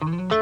Ma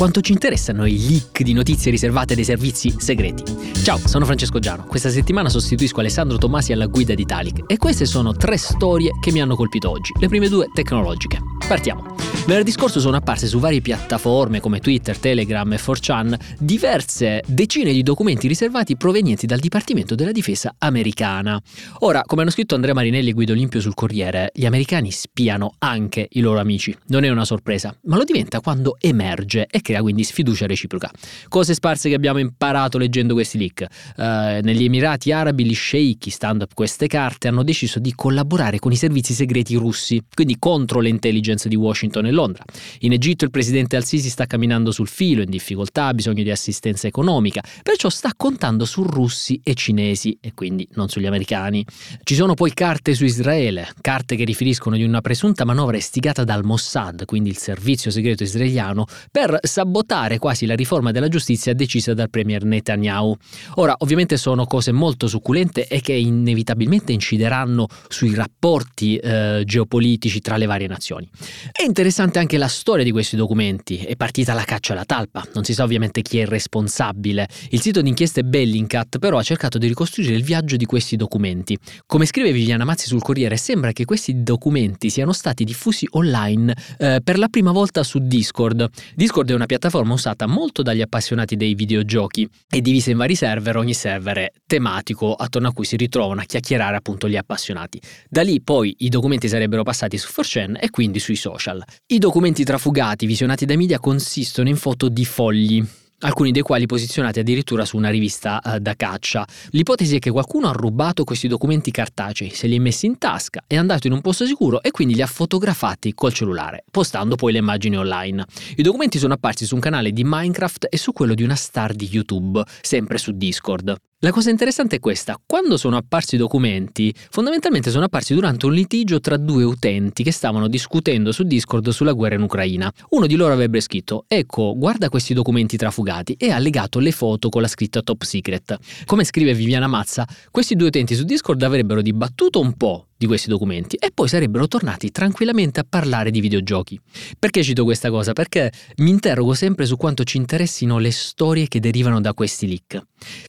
quanto ci interessano i leak di notizie riservate dei servizi segreti? Ciao, sono Francesco Giano. Questa settimana sostituisco Alessandro Tomasi alla guida di Talik e queste sono tre storie che mi hanno colpito oggi. Le prime due tecnologiche. Partiamo. Venerdì scorso sono apparse su varie piattaforme come Twitter, Telegram e 4chan diverse decine di documenti riservati provenienti dal Dipartimento della Difesa americana. Ora, come hanno scritto Andrea Marinelli e Guido Olimpio sul Corriere, gli americani spiano anche i loro amici. Non è una sorpresa, ma lo diventa quando emerge e crea quindi sfiducia reciproca. Cose sparse che abbiamo imparato leggendo questi leak. Uh, negli Emirati Arabi gli sceicchi, stando a queste carte, hanno deciso di collaborare con i servizi segreti russi, quindi contro le di Washington e Londra. In Egitto il presidente Al-Sisi sta camminando sul filo, in difficoltà, ha bisogno di assistenza economica, perciò sta contando su russi e cinesi e quindi non sugli americani. Ci sono poi carte su Israele, carte che riferiscono di una presunta manovra istigata dal Mossad, quindi il servizio segreto israeliano, per sabotare quasi la riforma della giustizia decisa dal premier Netanyahu. Ora, ovviamente sono cose molto succulente e che inevitabilmente incideranno sui rapporti eh, geopolitici tra le varie nazioni. È interessante anche la storia di questi documenti. È partita la caccia alla talpa. Non si sa ovviamente chi è il responsabile. Il sito d'inchieste Bellingcat però ha cercato di ricostruire il viaggio di questi documenti. Come scrive Viviana Mazzi sul Corriere, sembra che questi documenti siano stati diffusi online eh, per la prima volta su Discord. Discord è una piattaforma usata molto dagli appassionati dei videogiochi. È divisa in vari server, ogni server è tematico attorno a cui si ritrovano a chiacchierare appunto gli appassionati. Da lì poi i documenti sarebbero passati su 4chan e quindi sui social. I documenti trafugati visionati dai media consistono in foto di fogli, alcuni dei quali posizionati addirittura su una rivista uh, da caccia. L'ipotesi è che qualcuno ha rubato questi documenti cartacei, se li ha messi in tasca, è andato in un posto sicuro e quindi li ha fotografati col cellulare, postando poi le immagini online. I documenti sono apparsi su un canale di Minecraft e su quello di una star di YouTube, sempre su Discord. La cosa interessante è questa, quando sono apparsi i documenti, fondamentalmente sono apparsi durante un litigio tra due utenti che stavano discutendo su Discord sulla guerra in Ucraina. Uno di loro avrebbe scritto, ecco, guarda questi documenti trafugati e ha legato le foto con la scritta top secret. Come scrive Viviana Mazza, questi due utenti su Discord avrebbero dibattuto un po' di questi documenti e poi sarebbero tornati tranquillamente a parlare di videogiochi. Perché cito questa cosa? Perché mi interrogo sempre su quanto ci interessino le storie che derivano da questi leak.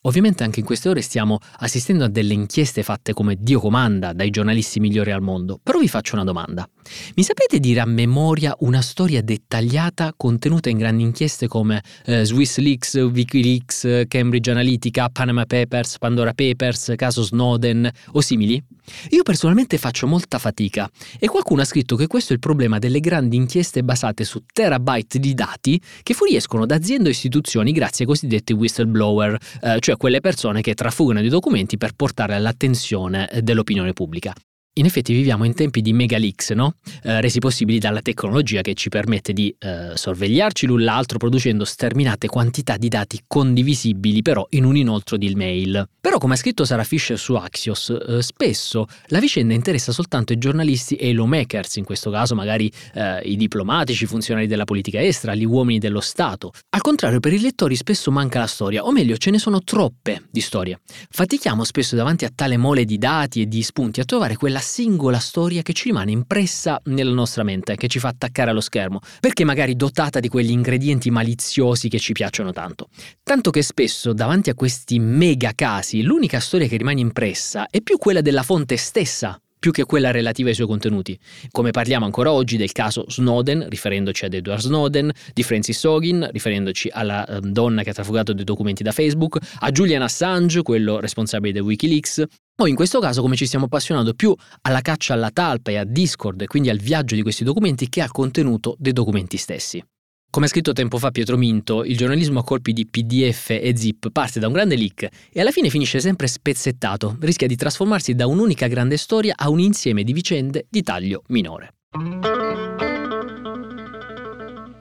Ovviamente anche in queste ore stiamo assistendo a delle inchieste fatte come Dio comanda dai giornalisti migliori al mondo, però vi faccio una domanda. Mi sapete dire a memoria una storia dettagliata contenuta in grandi inchieste come eh, Swiss Leaks, Wikileaks, Cambridge Analytica, Panama Papers, Pandora Papers, caso Snowden o simili? Io personalmente faccio molta fatica e qualcuno ha scritto che questo è il problema delle grandi inchieste basate su terabyte di dati che fuoriescono da aziende o istituzioni grazie ai cosiddetti whistleblower, eh, cioè quelle persone che trafugano i documenti per portare all'attenzione dell'opinione pubblica. In effetti viviamo in tempi di megaleaks, no? eh, resi possibili dalla tecnologia che ci permette di eh, sorvegliarci l'un l'altro producendo sterminate quantità di dati condivisibili però in un inoltro di mail. Però come ha scritto Sarah Fisher su Axios, eh, spesso la vicenda interessa soltanto i giornalisti e i lawmakers, in questo caso magari eh, i diplomatici, i funzionari della politica estera, gli uomini dello Stato. Al contrario per i lettori spesso manca la storia, o meglio ce ne sono troppe di storie. Fatichiamo spesso davanti a tale mole di dati e di spunti a trovare quella singola storia che ci rimane impressa nella nostra mente, che ci fa attaccare allo schermo, perché magari dotata di quegli ingredienti maliziosi che ci piacciono tanto. Tanto che spesso davanti a questi mega casi l'unica storia che rimane impressa è più quella della fonte stessa più che quella relativa ai suoi contenuti. Come parliamo ancora oggi del caso Snowden, riferendoci ad Edward Snowden, di Francis Hogin, riferendoci alla um, donna che ha trafugato dei documenti da Facebook, a Julian Assange, quello responsabile del Wikileaks, o in questo caso come ci stiamo appassionando più alla caccia alla talpa e a Discord e quindi al viaggio di questi documenti che al contenuto dei documenti stessi. Come ha scritto tempo fa Pietro Minto, il giornalismo a colpi di PDF e zip parte da un grande leak e alla fine finisce sempre spezzettato, rischia di trasformarsi da un'unica grande storia a un insieme di vicende di taglio minore.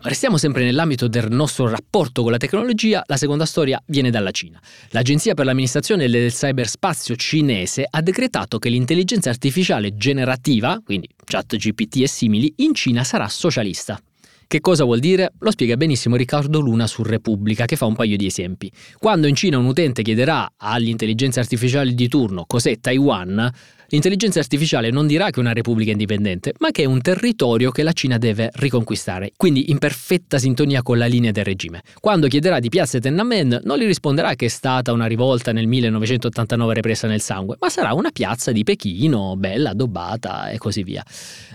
Restiamo sempre nell'ambito del nostro rapporto con la tecnologia, la seconda storia viene dalla Cina. L'Agenzia per l'amministrazione del cyberspazio cinese ha decretato che l'intelligenza artificiale generativa, quindi ChatGPT e simili, in Cina sarà socialista. Che cosa vuol dire? Lo spiega benissimo Riccardo Luna su Repubblica, che fa un paio di esempi. Quando in Cina un utente chiederà all'intelligenza artificiale di turno cos'è Taiwan, L'intelligenza artificiale non dirà che è una repubblica indipendente, ma che è un territorio che la Cina deve riconquistare, quindi in perfetta sintonia con la linea del regime. Quando chiederà di piazza Tiananmen non gli risponderà che è stata una rivolta nel 1989 repressa nel sangue, ma sarà una piazza di Pechino, bella, addobbata e così via.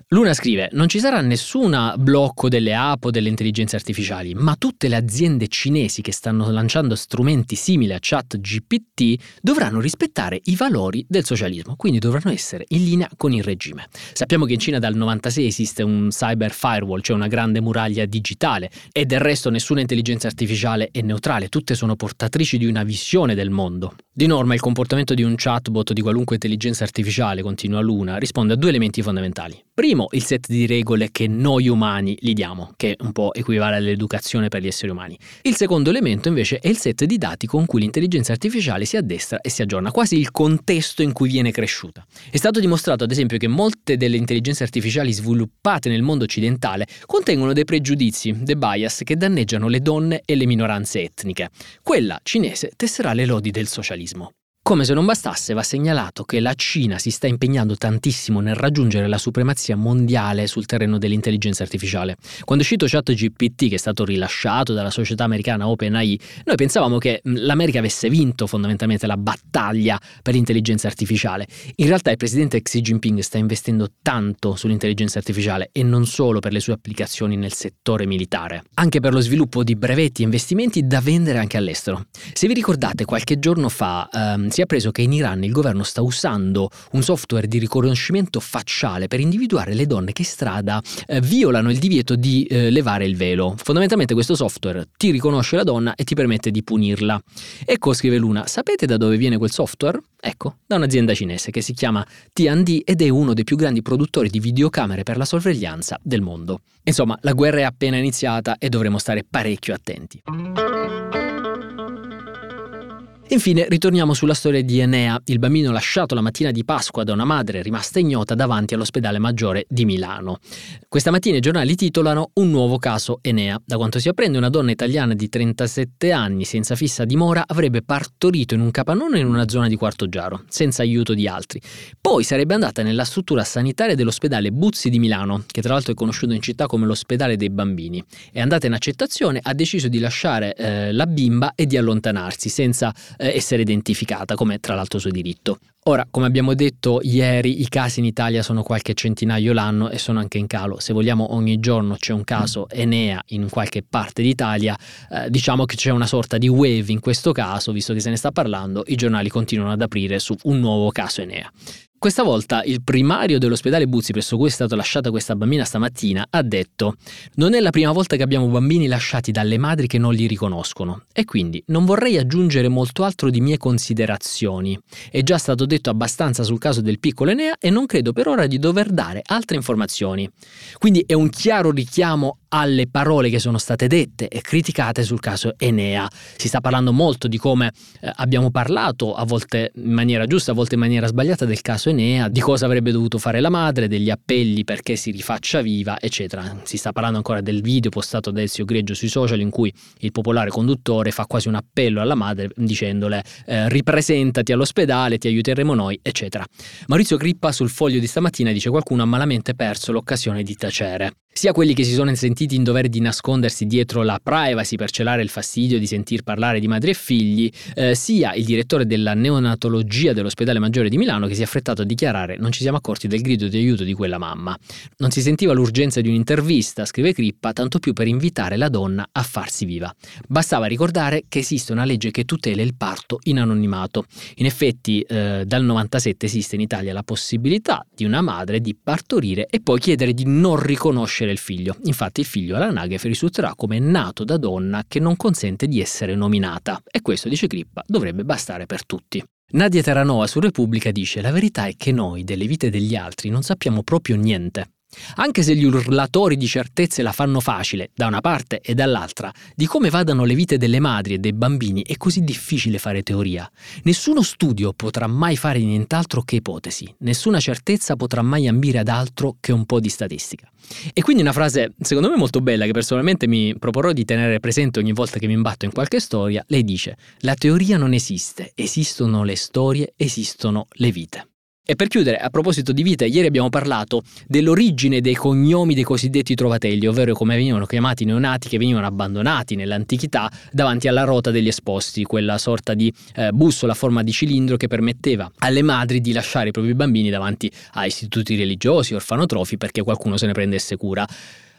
Luna scrive: Non ci sarà nessun blocco delle app o delle intelligenze artificiali, ma tutte le aziende cinesi che stanno lanciando strumenti simili a ChatGPT dovranno rispettare i valori del socialismo, quindi dovranno essere in linea con il regime. Sappiamo che in Cina dal 96 esiste un cyber firewall, cioè una grande muraglia digitale, e del resto nessuna intelligenza artificiale è neutrale, tutte sono portatrici di una visione del mondo. Di norma il comportamento di un chatbot di qualunque intelligenza artificiale, continua Luna, risponde a due elementi fondamentali. Primo, il set di regole che noi umani gli diamo, che un po' equivale all'educazione per gli esseri umani. Il secondo elemento invece è il set di dati con cui l'intelligenza artificiale si addestra e si aggiorna, quasi il contesto in cui viene cresciuta. È stato dimostrato ad esempio che molte delle intelligenze artificiali sviluppate nel mondo occidentale contengono dei pregiudizi, dei bias che danneggiano le donne e le minoranze etniche. Quella cinese tesserà le lodi del socialismo. Come se non bastasse, va segnalato che la Cina si sta impegnando tantissimo nel raggiungere la supremazia mondiale sul terreno dell'intelligenza artificiale. Quando è uscito ChatGPT, che è stato rilasciato dalla società americana OpenAI, noi pensavamo che l'America avesse vinto fondamentalmente la battaglia per l'intelligenza artificiale. In realtà il presidente Xi Jinping sta investendo tanto sull'intelligenza artificiale e non solo per le sue applicazioni nel settore militare, anche per lo sviluppo di brevetti e investimenti da vendere anche all'estero. Se vi ricordate, qualche giorno fa ehm, si è appreso che in Iran il governo sta usando un software di riconoscimento facciale per individuare le donne che strada eh, violano il divieto di eh, levare il velo. Fondamentalmente questo software ti riconosce la donna e ti permette di punirla. Ecco, scrive Luna, sapete da dove viene quel software? Ecco, da un'azienda cinese che si chiama TND ed è uno dei più grandi produttori di videocamere per la sorveglianza del mondo. Insomma, la guerra è appena iniziata e dovremo stare parecchio attenti. Infine ritorniamo sulla storia di Enea, il bambino lasciato la mattina di Pasqua da una madre rimasta ignota davanti all'ospedale maggiore di Milano. Questa mattina i giornali titolano Un nuovo caso Enea. Da quanto si apprende una donna italiana di 37 anni senza fissa dimora avrebbe partorito in un capannone in una zona di Quartoggiaro, senza aiuto di altri. Poi sarebbe andata nella struttura sanitaria dell'ospedale Buzzi di Milano, che tra l'altro è conosciuto in città come l'ospedale dei bambini. È andata in accettazione, ha deciso di lasciare eh, la bimba e di allontanarsi senza eh, essere identificata, come tra l'altro suo diritto. Ora, come abbiamo detto ieri, i casi in Italia sono qualche centinaio l'anno e sono anche in calo. Se vogliamo, ogni giorno c'è un caso Enea in qualche parte d'Italia. Eh, diciamo che c'è una sorta di wave in questo caso, visto che se ne sta parlando, i giornali continuano ad aprire su un nuovo caso Enea. Questa volta il primario dell'ospedale Buzzi presso cui è stata lasciata questa bambina stamattina ha detto non è la prima volta che abbiamo bambini lasciati dalle madri che non li riconoscono e quindi non vorrei aggiungere molto altro di mie considerazioni. È già stato detto abbastanza sul caso del piccolo Enea e non credo per ora di dover dare altre informazioni. Quindi è un chiaro richiamo alle parole che sono state dette e criticate sul caso Enea. Si sta parlando molto di come eh, abbiamo parlato, a volte in maniera giusta, a volte in maniera sbagliata, del caso Enea, di cosa avrebbe dovuto fare la madre, degli appelli perché si rifaccia viva, eccetera. Si sta parlando ancora del video postato da Ezio Greggio sui social in cui il popolare conduttore fa quasi un appello alla madre dicendole eh, ripresentati all'ospedale, ti aiuteremo noi, eccetera. Maurizio Crippa sul foglio di stamattina dice qualcuno ha malamente perso l'occasione di tacere sia quelli che si sono sentiti in dovere di nascondersi dietro la privacy per celare il fastidio di sentir parlare di madri e figli, eh, sia il direttore della neonatologia dell'ospedale maggiore di Milano che si è affrettato a dichiarare non ci siamo accorti del grido di aiuto di quella mamma. Non si sentiva l'urgenza di un'intervista, scrive Crippa, tanto più per invitare la donna a farsi viva. Bastava ricordare che esiste una legge che tutela il parto in anonimato. In effetti eh, dal 97 esiste in Italia la possibilità di una madre di partorire e poi chiedere di non riconoscere nascere il figlio. Infatti il figlio all'anagrafo risulterà come nato da donna che non consente di essere nominata. E questo, dice Crippa, dovrebbe bastare per tutti. Nadia Terranova su Repubblica dice la verità è che noi delle vite degli altri non sappiamo proprio niente. Anche se gli urlatori di certezze la fanno facile, da una parte e dall'altra, di come vadano le vite delle madri e dei bambini è così difficile fare teoria. Nessuno studio potrà mai fare nient'altro che ipotesi, nessuna certezza potrà mai ambire ad altro che un po' di statistica. E quindi una frase, secondo me molto bella, che personalmente mi proporrò di tenere presente ogni volta che mi imbatto in qualche storia, lei dice, la teoria non esiste, esistono le storie, esistono le vite. E per chiudere, a proposito di vita, ieri abbiamo parlato dell'origine dei cognomi dei cosiddetti trovatelli, ovvero come venivano chiamati i neonati che venivano abbandonati nell'antichità davanti alla rota degli esposti, quella sorta di eh, bussola a forma di cilindro che permetteva alle madri di lasciare i propri bambini davanti a istituti religiosi, orfanotrofi, perché qualcuno se ne prendesse cura.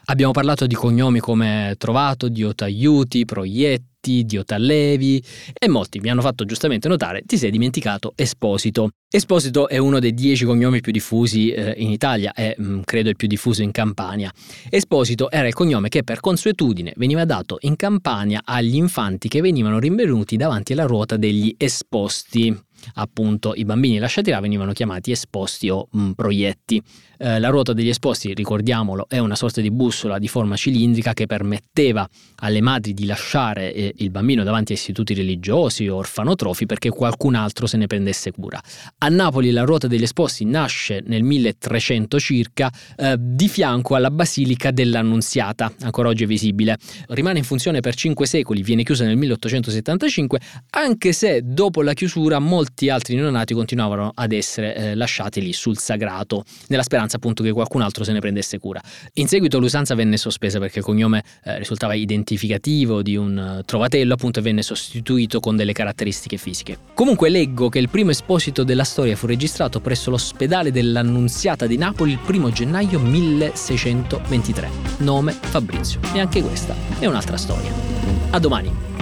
Abbiamo parlato di cognomi come Trovato, Dio t'aiuti, Proietti, Dio t'allevi e molti mi hanno fatto giustamente notare ti sei dimenticato Esposito. Esposito è uno dei dieci cognomi più diffusi eh, in Italia e mm, credo il più diffuso in Campania. Esposito era il cognome che per consuetudine veniva dato in Campania agli infanti che venivano rinvenuti davanti alla ruota degli esposti appunto i bambini lasciati là venivano chiamati esposti o mh, proietti. Eh, la ruota degli esposti, ricordiamolo, è una sorta di bussola di forma cilindrica che permetteva alle madri di lasciare eh, il bambino davanti a istituti religiosi o orfanotrofi perché qualcun altro se ne prendesse cura. A Napoli la ruota degli esposti nasce nel 1300 circa eh, di fianco alla Basilica dell'Annunziata, ancora oggi è visibile. Rimane in funzione per cinque secoli, viene chiusa nel 1875, anche se dopo la chiusura molti altri neonati continuavano ad essere eh, lasciati lì sul sagrato, nella speranza appunto che qualcun altro se ne prendesse cura. In seguito l'usanza venne sospesa perché il cognome eh, risultava identificativo di un uh, trovatello appunto e venne sostituito con delle caratteristiche fisiche. Comunque leggo che il primo esposito della storia fu registrato presso l'ospedale dell'Annunziata di Napoli il primo gennaio 1623. Nome Fabrizio. E anche questa è un'altra storia. A domani!